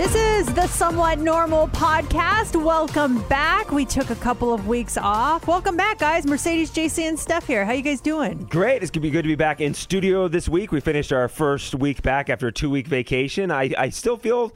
This is the Somewhat Normal podcast. Welcome back. We took a couple of weeks off. Welcome back, guys. Mercedes, JC, and Steph here. How you guys doing? Great. It's going to be good to be back in studio this week. We finished our first week back after a two week vacation. I, I still feel.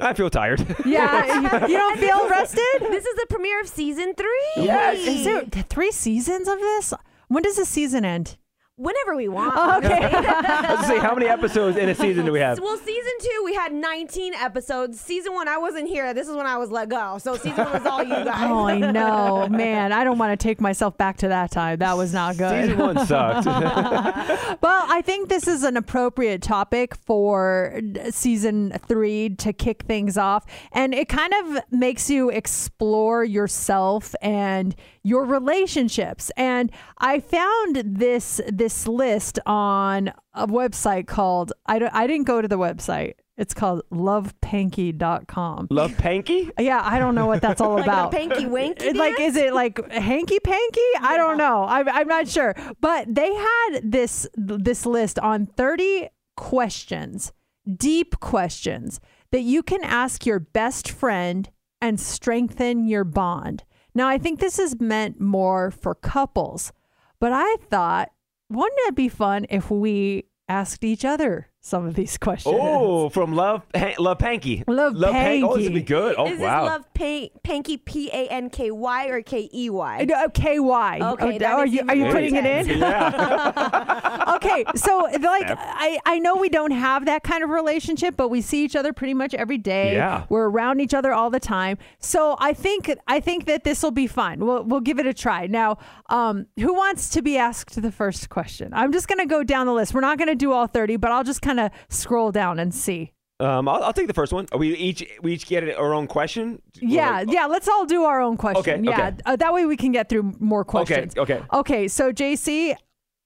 I feel tired. Yeah, you, you don't feel rested? This is the premiere of season three. Yes. Is there three seasons of this? When does the season end? Whenever we want. Okay. Let's see, how many episodes in a season do we have? Well, season two, we had 19 episodes. Season one, I wasn't here. This is when I was let go. So season one was all you guys. Oh, I know, man. I don't want to take myself back to that time. That was not good. Season one sucked. Well, I think this is an appropriate topic for season three to kick things off. And it kind of makes you explore yourself and your relationships. And I found this this list on a website called I, don't, I didn't go to the website. It's called lovepanky.com. Love Panky? Yeah, I don't know what that's all Like about. panky wanky. It- like is it like hanky panky i don't know I'm, I'm not sure but they had this this list on 30 questions deep questions that you can ask your best friend and strengthen your bond now i think this is meant more for couples but i thought wouldn't it be fun if we asked each other some of these questions Oh, from Love Han- Love Panky. Love Panky. Oh, this would be good. Oh, is wow. this love pan- panky P A N K Y or K E Y? Uh, KY. Okay, Oh, are you are you more putting it in? yeah. okay, so like I, I know we don't have that kind of relationship, but we see each other pretty much every day. Yeah. We're around each other all the time. So I think I think that this will be fun. We'll we'll give it a try. Now, um, who wants to be asked the first question? I'm just gonna go down the list. We're not gonna do all 30, but I'll just kind of scroll down and see. Um, I'll, I'll take the first one. Are we each we each get our own question? Yeah, yeah. Let's all do our own question. Okay, yeah, okay. Uh, that way we can get through more questions. Okay, okay. Okay, so JC,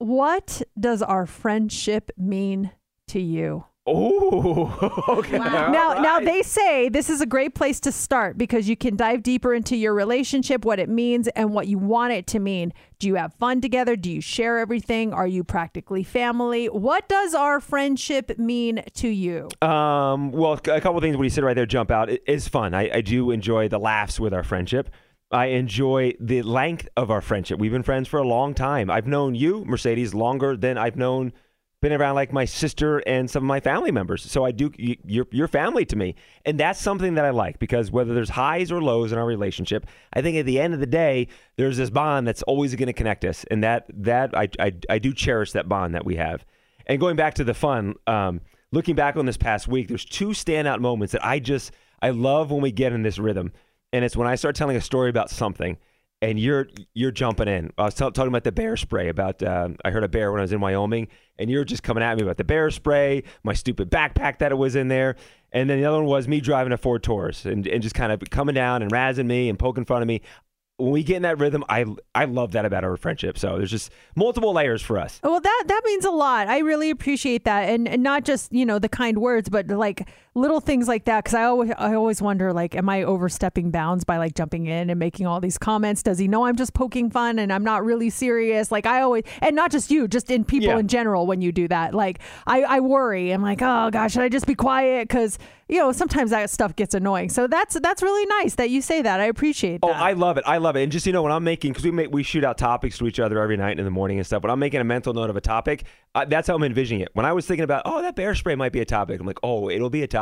what does our friendship mean to you? Oh, okay. Wow. now, All now they say this is a great place to start because you can dive deeper into your relationship, what it means, and what you want it to mean. Do you have fun together? Do you share everything? Are you practically family? What does our friendship mean to you? Um, well, a couple of things when you sit right there jump out. It is fun. I, I do enjoy the laughs with our friendship. I enjoy the length of our friendship. We've been friends for a long time. I've known you, Mercedes, longer than I've known, been around like my sister and some of my family members. So I do, you, you're, you're family to me. And that's something that I like because whether there's highs or lows in our relationship, I think at the end of the day, there's this bond that's always going to connect us. And that, that I, I, I do cherish that bond that we have. And going back to the fun, um, looking back on this past week, there's two standout moments that I just I love when we get in this rhythm, and it's when I start telling a story about something, and you're you're jumping in. I was t- talking about the bear spray. About um, I heard a bear when I was in Wyoming, and you're just coming at me about the bear spray, my stupid backpack that it was in there, and then the other one was me driving a Ford Taurus and, and just kind of coming down and razzing me and poking fun of me. When we get in that rhythm, I I love that about our friendship. So there's just multiple layers for us. Well, that that means a lot. I really appreciate that, and, and not just you know the kind words, but like little things like that. Because I always I always wonder like, am I overstepping bounds by like jumping in and making all these comments? Does he know I'm just poking fun and I'm not really serious? Like I always, and not just you, just in people Yeah. in general. When you do that, like I I worry. I'm like, oh gosh, should I just be quiet? Because you know sometimes that stuff gets annoying. So that's that's really nice that you say that. I appreciate that. Oh, I love it. I love it. And just you know, when I'm making, because we make we shoot out topics to each other every night in the morning and stuff. When I'm making a mental note of a topic, uh, that's how I'm envisioning it. When I was thinking about, oh, that bear spray might be a topic, I'm like, oh, it'll be a topic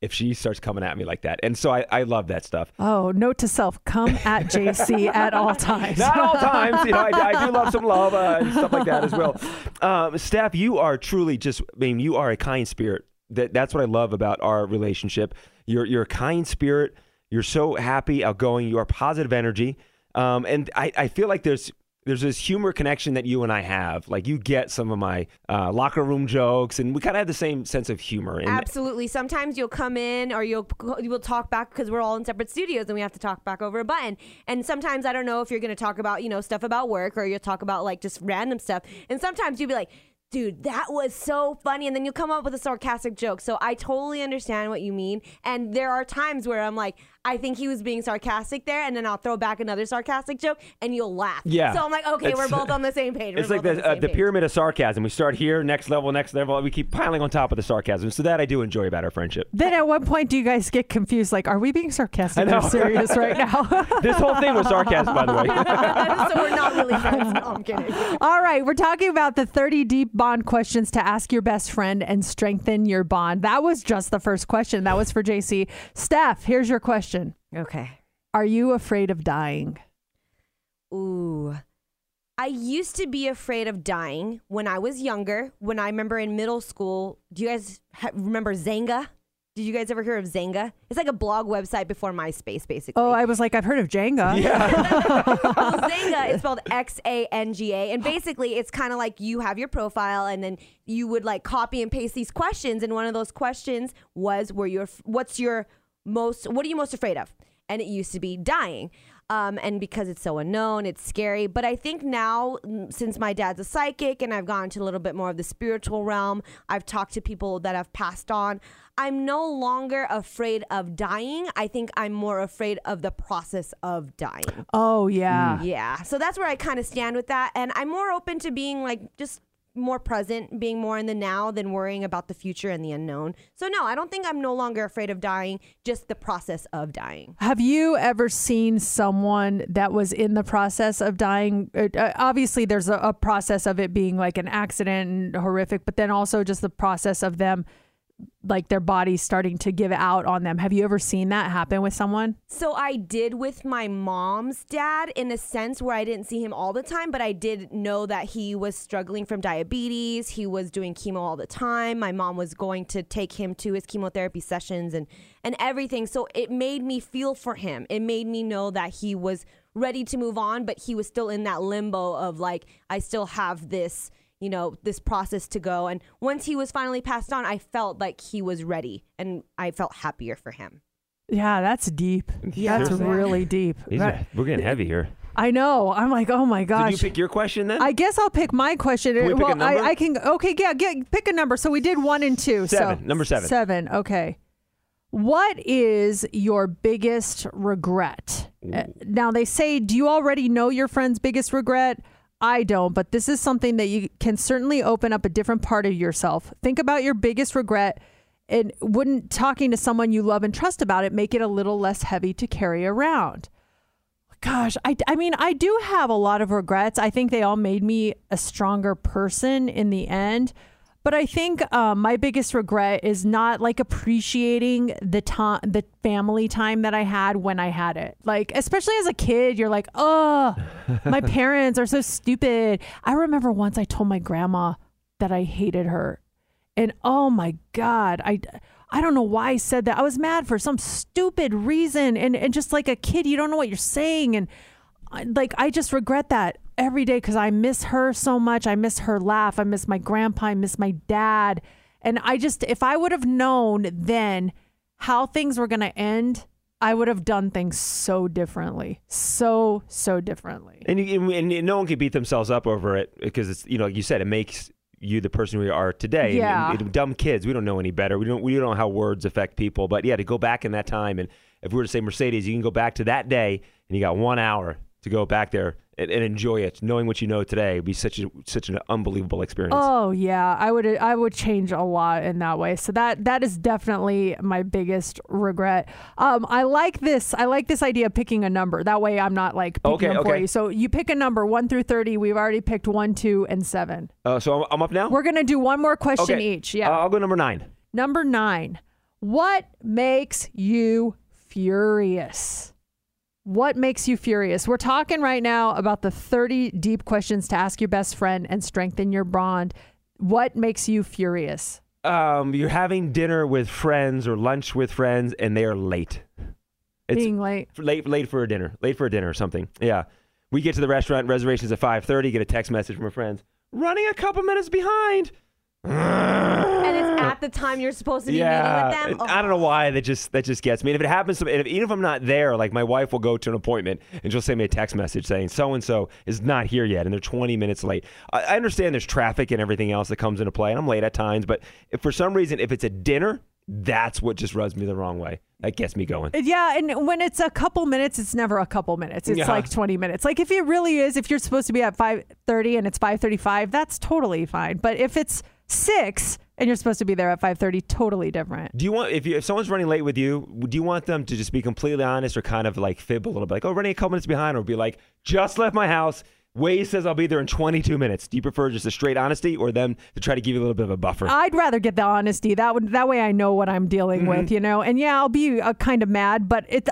if she starts coming at me like that. And so I, I love that stuff. oh, note to self: come at JC at all times. Not all times, you know. I, I do love some love uh, and stuff like that as well. Um, Steph, you are truly just. I mean, you are a kind spirit. That that's what I love about our relationship. You're you're a kind spirit. You're so happy, outgoing. You are positive energy. Um, and I, I feel like there's there's this humor connection that you and I have. Like you get some of my uh, locker room jokes, and we kind of have the same sense of humor. And Absolutely. Sometimes you'll come in or you'll you will talk back because we're all in separate studios and we have to talk back over a button. And sometimes I don't know if you're going to talk about you know stuff about work or you'll talk about like just random stuff. And sometimes you'll be like. Dude, that was so funny. And then you'll come up with a sarcastic joke. So I totally understand what you mean. And there are times where I'm like, I think he was being sarcastic there, and then I'll throw back another sarcastic joke, and you'll laugh. Yeah. So I'm like, okay, It's- we're both on the same page. We're It's like both on the, uh, the pyramid of sarcasm. We start here, next level, next level. We keep piling on top of the sarcasm. So that I do enjoy about our friendship. Then at one point, do you guys get confused? Like, are we being sarcastic I or serious right now? This whole thing was sarcasm, by the way. so we're not really friends. No, I'm kidding. All right, we're talking about the 30 deep bond questions to ask your best friend and strengthen your bond. That was just the first question. That was for JC. Steph, here's your question Okay. Are you afraid of dying? Ooh. I used to be afraid of dying when I was younger. When I remember in middle school, do you guys ha- remember Xanga? Did you guys ever hear of Xanga? It's like a blog website before MySpace, basically. Oh, I was like, I've heard of Jenga. well, Xanga is spelled X A N G A, and basically it's kind of like you have your profile, and then you would like copy and paste these questions, and one of those questions was, "Were your what's your most what are you most afraid of?" And it used to be dying. Um, and because it's so unknown, it's scary. But I think now, mm, since my dad's a psychic and I've gone to a little bit more of the spiritual realm, I've talked to people that have passed on. I'm no longer afraid of dying. I think I'm more afraid of the process of dying. Oh, yeah. Yeah. So that's where I kind of stand with that. And I'm more open to being like just more present, being more in the now than worrying about the future and the unknown. So no, I don't think I'm no longer afraid of dying, just the process of dying. Have you ever seen someone that was in the process of dying? Uh, uh, obviously, there's a, a process of it being like an accident and horrific, but then also just the process of them, like their bodies starting to give out on them. Have you ever seen that happen with someone? So I did with my mom's dad in a sense where I didn't see him all the time, but I did know that he was struggling from diabetes. He was doing chemo all the time. My mom was going to take him to his chemotherapy sessions and and everything. So it made me feel for him. It made me know that he was ready to move on, but he was still in that limbo of like I still have this you know, this process to go. And once he was finally passed on, I felt like he was ready and I felt happier for him. Yeah, that's deep. Yeah. That's Seriously. really deep. These That- are- we're getting heavy here. I know. I'm like, oh my gosh. Did gosh. you pick your question then? I guess I'll pick my question. Can we pick a well, number? I, I can. Okay, yeah, get, pick a number. So we did one and two. Seven. So Number seven. Seven. Okay. What is your biggest regret? Uh, Now they say, do you already know your friend's biggest regret? I don't, but this is something that you can certainly open up a different part of yourself. Think about your biggest regret and wouldn't talking to someone you love and trust about it make it a little less heavy to carry around? Gosh, I, I mean, I do have a lot of regrets. I think they all made me a stronger person in the end. But I think um, my biggest regret is not like appreciating the time, the family time that I had when I had it. Like, especially as a kid, you're like, oh, my parents are so stupid. I remember once I told my grandma that I hated her, and oh my god, I. I don't know why I said that. I was mad for some stupid reason, and and just like a kid, you don't know what you're saying, and like I just regret that every day because I miss her so much. I miss her laugh. I miss my grandpa. I miss my dad. And I just, if I would have known then how things were going to end, I would have done things so differently. So, so differently. And, you, and and no one can beat themselves up over it because it's you know like you said it makes you the person we are today. Yeah. And, and dumb kids, we don't know any better. We don't we don't know how words affect people. But yeah, to go back in that time and if we were to say Mercedes, you can go back to that day and you got one hour to go back there and, and enjoy it, knowing what you know today. Would be such a such an unbelievable experience. Oh yeah, I would I would change a lot in that way. So that that is definitely my biggest regret. Um, I like this. I like this idea of picking a number. That way, I'm not like picking Okay, them for okay. you. So you pick a number one through thirty. We've already picked one, two, and seven. Uh, so I'm, I'm up now. We're gonna do one more question okay. each. Yeah. Uh, I'll go number nine. Number nine. What makes you furious? What makes you furious? We're talking right now about the 30 deep questions to ask your best friend and strengthen your bond. What makes you furious? Um, you're having dinner with friends or lunch with friends and they are late. It's Being late. late late for a dinner, late for a dinner or something. Yeah, we get to the restaurant, reservations at five thirty. Get a text message from our friends, running a couple minutes behind. And it's at the time you're supposed to be yeah, meeting with them. Oh. I don't know why that just that just gets me. And if it happens, to, and if, even if I'm not there, like my wife will go to an appointment and she'll send me a text message saying so and so is not here yet, and they're 20 minutes late. I, I understand there's traffic and everything else that comes into play, and I'm late at times. But if for some reason, if it's a dinner That's what just rubs me the wrong way. That gets me going. Yeah, and when it's a couple minutes, it's never a couple minutes. It's Yeah. like 20 minutes. Like if it really is, if you're supposed to be at 5:30 and it's 5:35, that's totally fine. But if it's 6 and you're supposed to be there at 5:30, totally different. Do you want if you if someone's running late with you, do you want them to just be completely honest or kind of like fib a little bit, like oh running a couple minutes behind, or be like just left my house. Waze says I'll be there in 22 minutes. Do you prefer just a straight honesty or them to try to give you a little bit of a buffer? I'd rather get the honesty. That would that way I know what I'm dealing Mm-hmm. with, you know. And yeah, I'll be uh, kind of mad, but it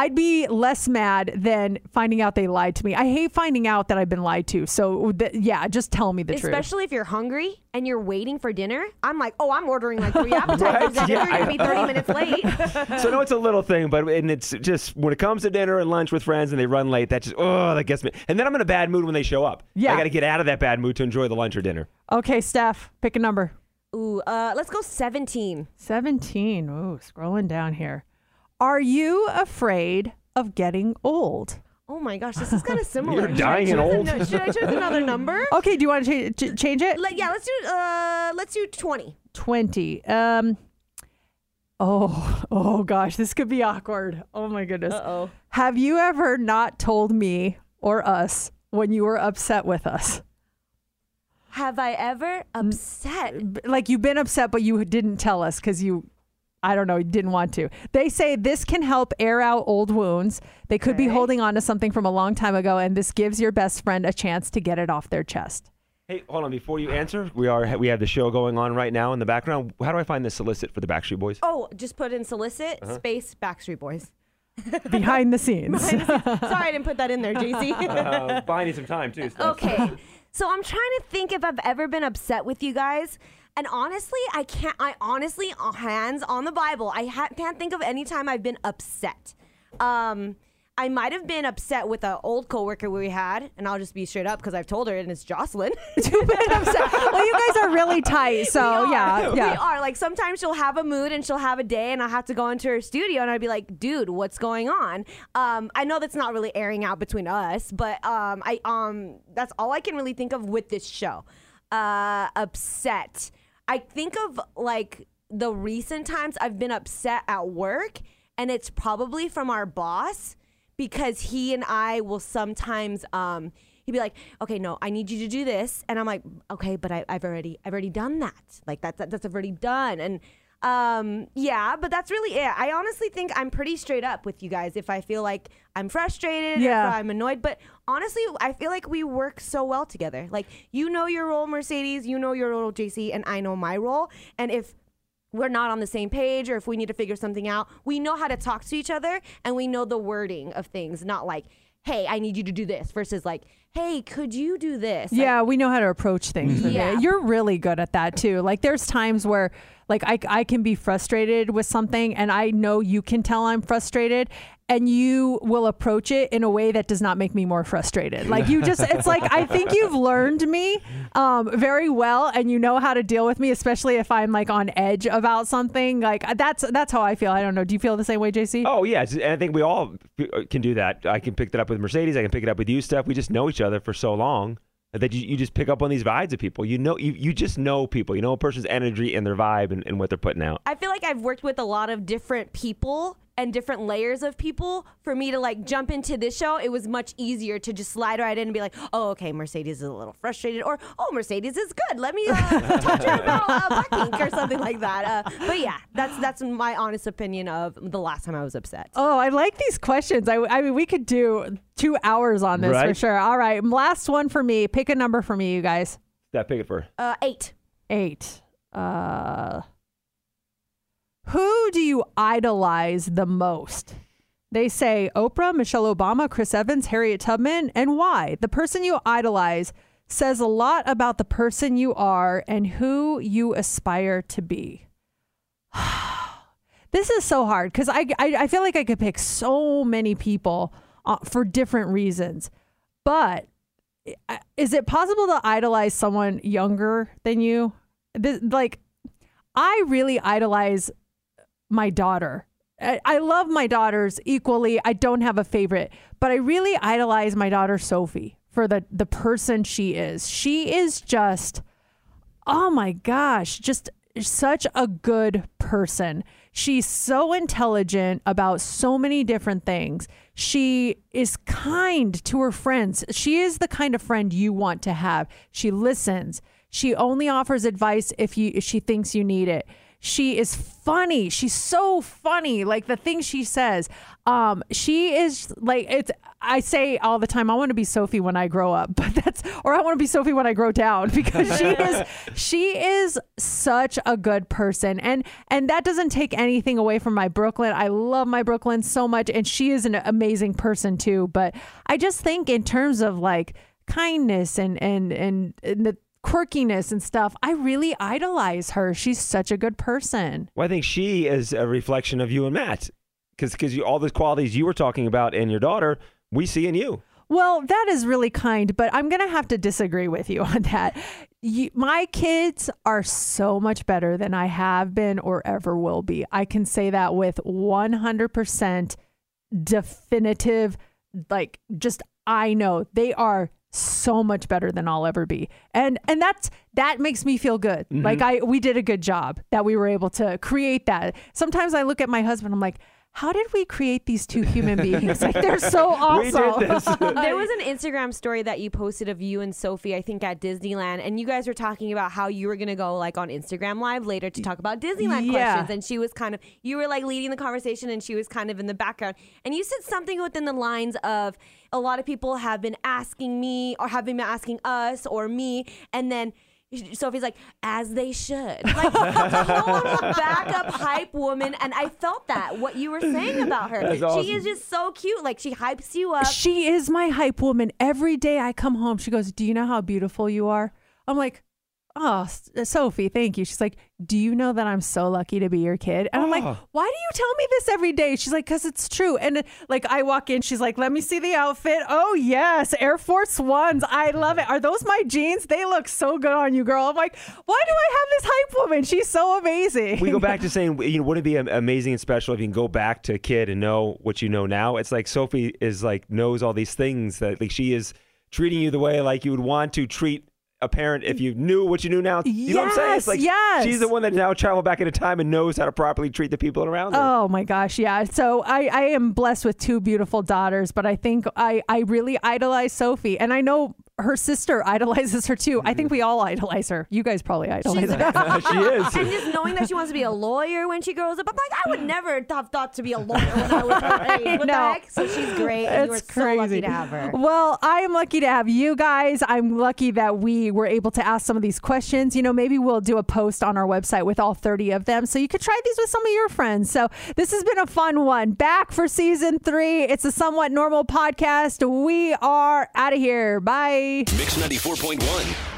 I'd be less mad than finding out they lied to me. I hate finding out that I've been lied to. So th- yeah, just tell me the truth. Especially if you're hungry and you're waiting for dinner. I'm like, oh, I'm ordering like three appetizers. Right? Yeah, You're gonna be 30 minutes late. so I know it's a little thing, but and it's just when it comes to dinner and lunch with friends and they run late, that just oh that gets me. And then I'm in a bad mood when they show up. Yeah. I got to get out of that bad mood to enjoy the lunch or dinner. Okay, Steph, pick a number. Ooh, uh, let's go 17. 17. Ooh, scrolling down here. Are you afraid of getting old? Oh my gosh, this is kind of similar. You're Should I dying and choose old. ano- should I choose another number? Okay, do you want to ch- ch- change it? Like, yeah, let's do uh, let's do 20. 20. Um Oh, oh gosh, this could be awkward. Oh my goodness. oh. Have you ever not told me or us when you were upset with us? Have I ever upset? Like you've been upset but you didn't tell us cuz you I don't know, you didn't want to. They say this can help air out old wounds. They could be holding on to something from a long time ago and this gives your best friend a chance to get it off their chest. Hey, hold on. Before you answer, we are we have the show going on right now in the background. How do I find the solicit for the Backstreet Boys? Oh, just put in solicit Uh-huh. space Backstreet Boys. Behind the scenes. Sorry, I didn't put that in there, JC. Uh, buying you some time too. Steph. okay. So I'm trying to think if I've ever been upset with you guys. And honestly, I can't. I honestly, uh, hands on the Bible, I ha- can't think of any time I've been upset. Um, I might have been upset with an old coworker we had, and I'll just be straight up because I've told her, and it's Jocelyn. Well, you guys are really tight, so We yeah, yeah. We are. Like sometimes she'll have a mood and she'll have a day, and I have to go into her studio and I'd be like, "Dude, what's going on?" Um, I know that's not really airing out between us, but um, I um, that's all I can really think of with this show. Uh, upset. I think of like the recent times I've been upset at work, and it's probably from our boss because he and I will sometimes um he'd be like, okay, no, I need you to do this, and I'm like, okay, but I, I've already I've already done that. Like that, that that's already done, and um yeah, but that's really it. I honestly think I'm pretty straight up with you guys if I feel like I'm frustrated, Yeah. if I'm annoyed, but honestly, I feel like we work so well together. Like you know your role, Mercedes, you know your role, JC, and I know my role, and if we're not on the same page or if we need to figure something out, we know how to talk to each other and we know the wording of things, not like, hey, I need you to do this versus like, hey, could you do this? Like, Yeah, we know how to approach things. Yeah. You're really good at that too. Like there's times where like I I can be frustrated with something and I know you can tell I'm frustrated and you will approach it in a way that does not make me more frustrated. Like you just it's like I think you've learned me um very well and you know how to deal with me especially if I'm like on edge about something. Like that's that's how I feel. I don't know. Do you feel the same way, JC? Oh yeah, and I think we all uh, can do that. I can pick that up with Mercedes. I can pick it up with you, Steph. We just know each other for so long that you, you just pick up on these vibes of people. You know, you, you just know people. You know a person's energy and their vibe and, and what they're putting out. I feel like I've worked with a lot of different people and different layers of people. For me to like jump into this show, it was much easier to just slide right in and be like, oh, okay, Mercedes is a little frustrated, or oh, Mercedes is good. Let me uh, talk to her about uh, Blackpink or something like that. Uh, but yeah, that's that's my honest opinion of the last time I was upset. Oh, I like these questions. I, I mean, we could do two hours on this for sure. All right, last one for me. Pick a number for me, you guys. Steph, pick it for. Uh, eight. Eight. Uh, who do you idolize the most? They say Oprah, Michelle Obama, Chris Evans, Harriet Tubman, and why? The person you idolize says a lot about the person you are and who you aspire to be. this is so hard because I, I I feel like I could pick so many people uh, for different reasons, but is it possible to idolize someone younger than you? This, like, I really idolize my daughter. I, love my daughters equally. I don't have a favorite, but I really idolize my daughter Sophie for the the person she is. She is just, oh my gosh, just such a good person. She's so intelligent about so many different things. She is kind to her friends. She is the kind of friend you want to have. She listens. She only offers advice if you if she thinks you need it. She is funny. She's so funny. Like the things she says. Um, she is like it's. I say all the time, I want to be Sophie when I grow up, but that's or I want to be Sophie when I grow down because she is she is such a good person, and and that doesn't take anything away from my Brooklyn. I love my Brooklyn so much, and she is an amazing person too. But I just think in terms of like kindness and and and, and the quirkiness and stuff. I really idolize her. She's such a good person. Well, I think she is a reflection of you and Matt, because because all the qualities you were talking about in your daughter, we see in you. Well, that is really kind, but I'm going to have to disagree with you on that. You, my kids are so much better than I have been or ever will be. I can say that with 100% definitive, like, just I know they are so much better than I'll ever be. And and that's that makes me feel good. Mm-hmm. Like I we did a good job that we were able to create that. Sometimes I look at my husband I'm like how did we create these two human beings? Like they're so We did awesome. this. there was an Instagram story that you posted of you and Sophie, I think at Disneyland, and you guys were talking about how you were gonna go like on Instagram Live later to talk about Disneyland Yeah. questions, and she was kind of you were like leading the conversation, and she was kind of in the background, and you said something within the lines of a lot of people have been asking me or have been asking us or me, and then. Sophie's like, as they should. Like, total backup hype woman. And I felt that, what you were saying about her. That's She awesome. is just so cute. Like, she hypes you up. She is my hype woman. Every day I come home, she goes, Do you know how beautiful you are? I'm like, Oh, Sophie, thank you. She's like, Do you know that I'm so lucky to be your kid? And I'm like, Oh. Why do you tell me this every day? She's like, Because it's true. And uh, like, I walk in, she's like, Let me see the outfit. Oh, yes, Air Force Ones. I love it. Are those my jeans? They look so good on you, girl. I'm like, Why do I have this hype woman? She's so amazing. we go back to saying, you know, wouldn't it be amazing and special if you can go back to a kid and know what you know now? It's like Sophie is like knows all these things that like she is treating you the way like you would want to treat a parent if you knew what you knew now. You know what I'm saying? It's Yes, like yes. she's the one that now traveled back into time and knows how to properly treat the people around her. Oh my gosh, yeah. So I, I am blessed with two beautiful daughters, but I think I, I really idolize Sophie. And I know her sister idolizes her too. I think we all idolize her. You guys probably idolize She's her. she is. and just knowing that she wants to be a lawyer when she grows up, I'm like, I would never have thought to be a lawyer when I was her age. What the know. heck? So she's great, and you are It's so lucky crazy. to have her. Well, I am lucky to have you guys. I'm lucky that we were able to ask some of these questions. You know, maybe we'll do a post on our website with all 30 of them. So you could try these with some of your friends. So this has been a fun one. Back for season three. It's a somewhat normal podcast. We are out of here. Mix 94.1.